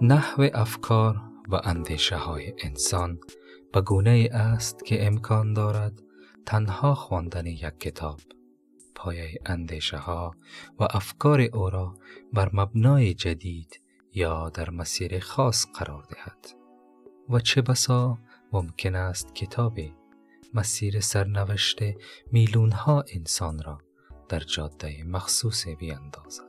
نحو افکار و اندیشه های انسان به گونه است که امکان دارد تنها خواندن یک کتاب پایه اندیشه ها و افکار او را بر مبنای جدید یا در مسیر خاص قرار دهد. و چه بسا ممکن است کتابی مسیر سرنوشت میلیون ها انسان را در جاده مخصوص بیاندازد.